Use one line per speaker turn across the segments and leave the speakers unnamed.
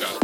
how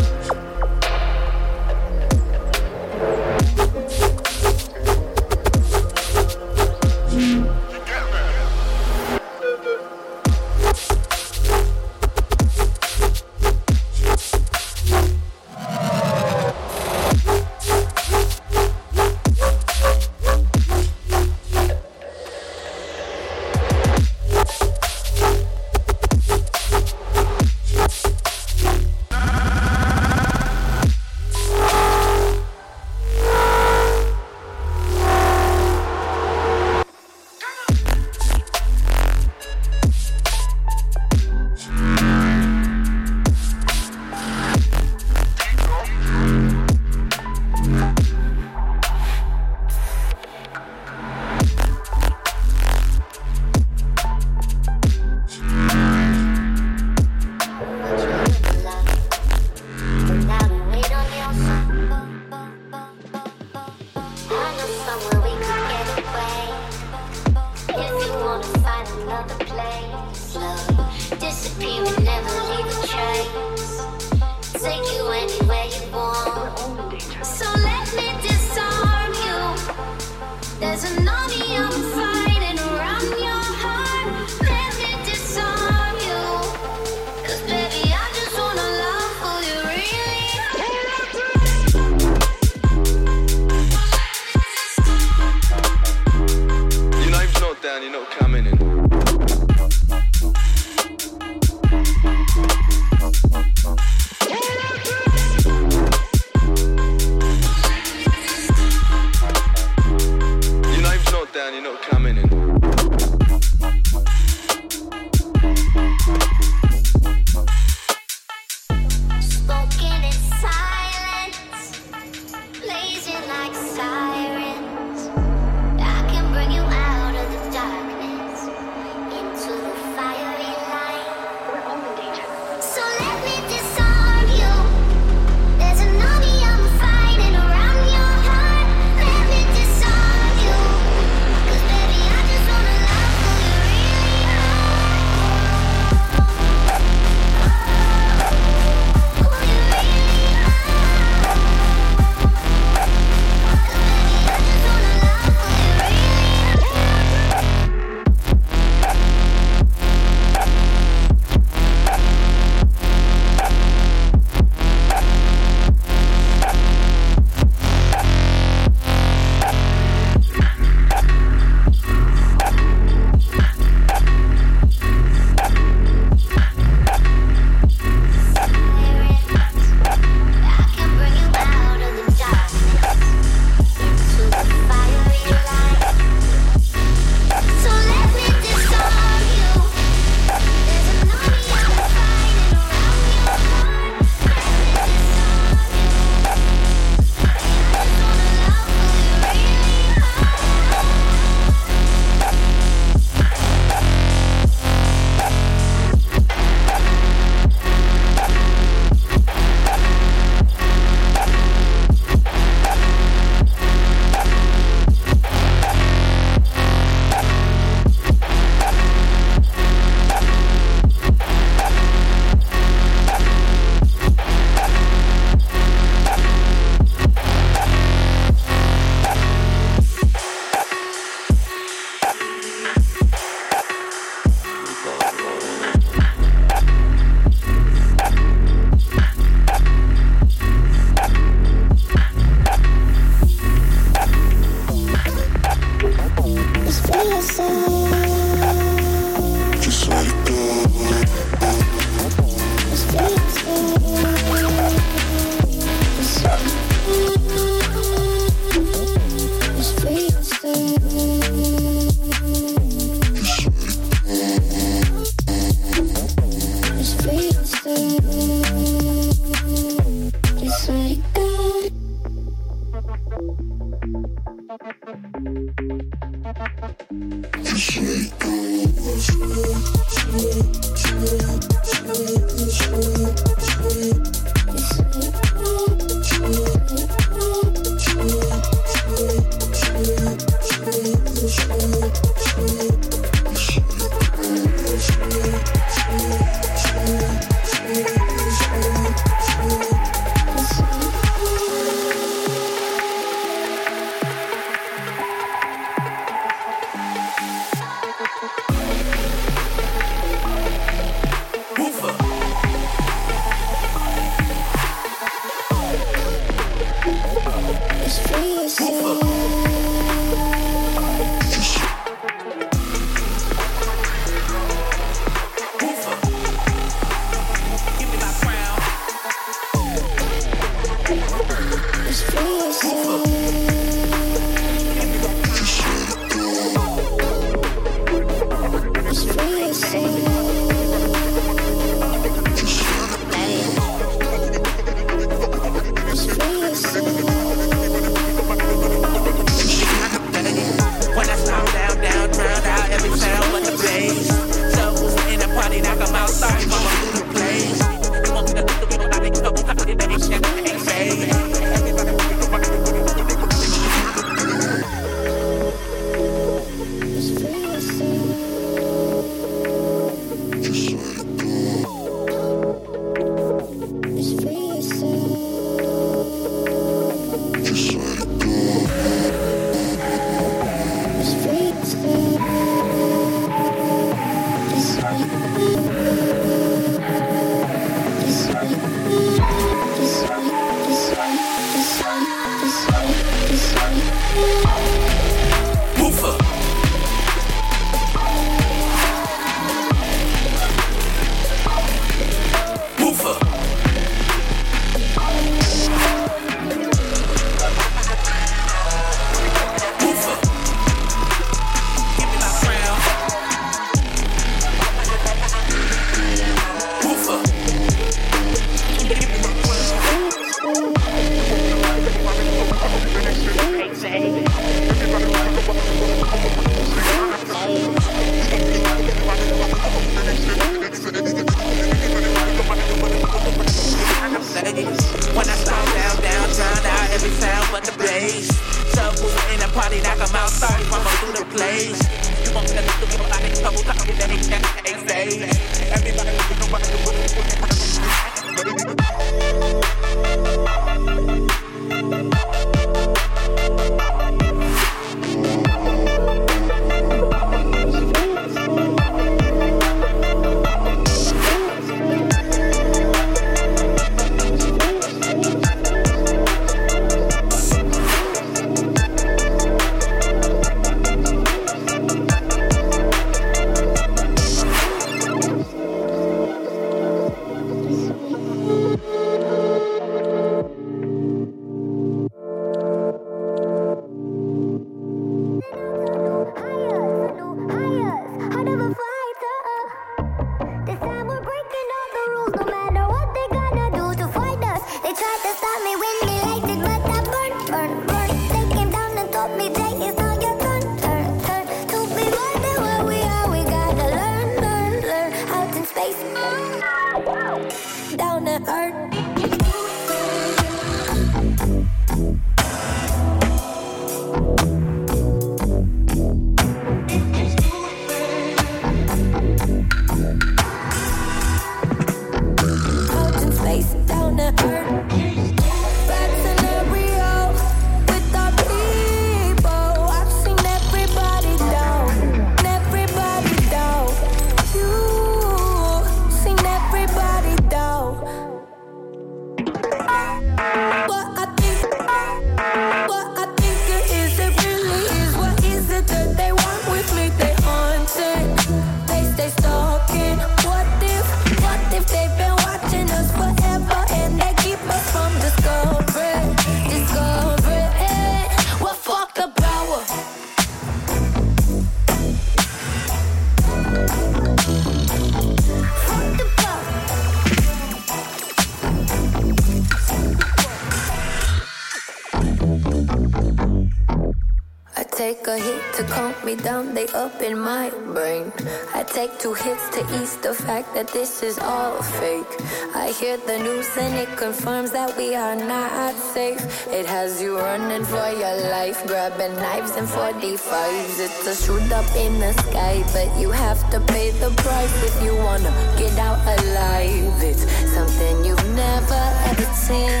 two hits to ease the fact that this is all fake. I hear the news and it confirms that we are not safe. It has you running for your life, grabbing knives and 45s. It's a shoot up in the sky, but you have to pay the price if you wanna get out alive. It's something you've never ever seen.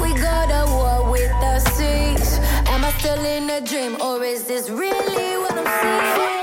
We go to war with the seas. Am I still in a dream or is this really what I'm seeing?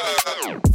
Tchau.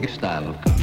Cristal.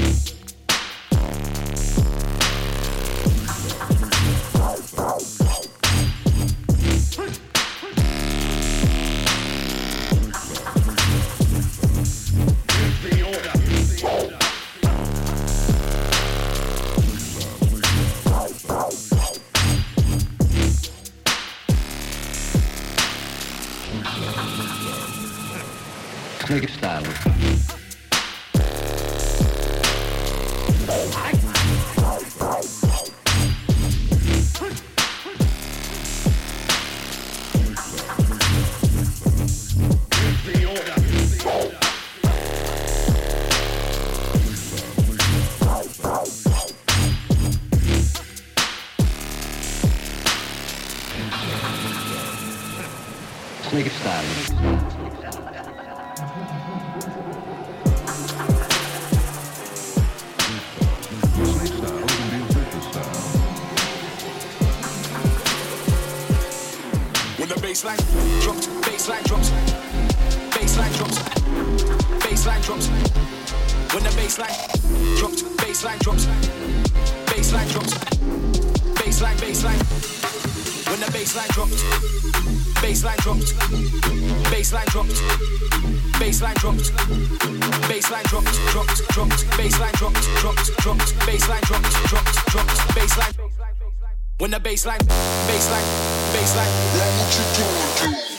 Baseline, baseline, baseline. What you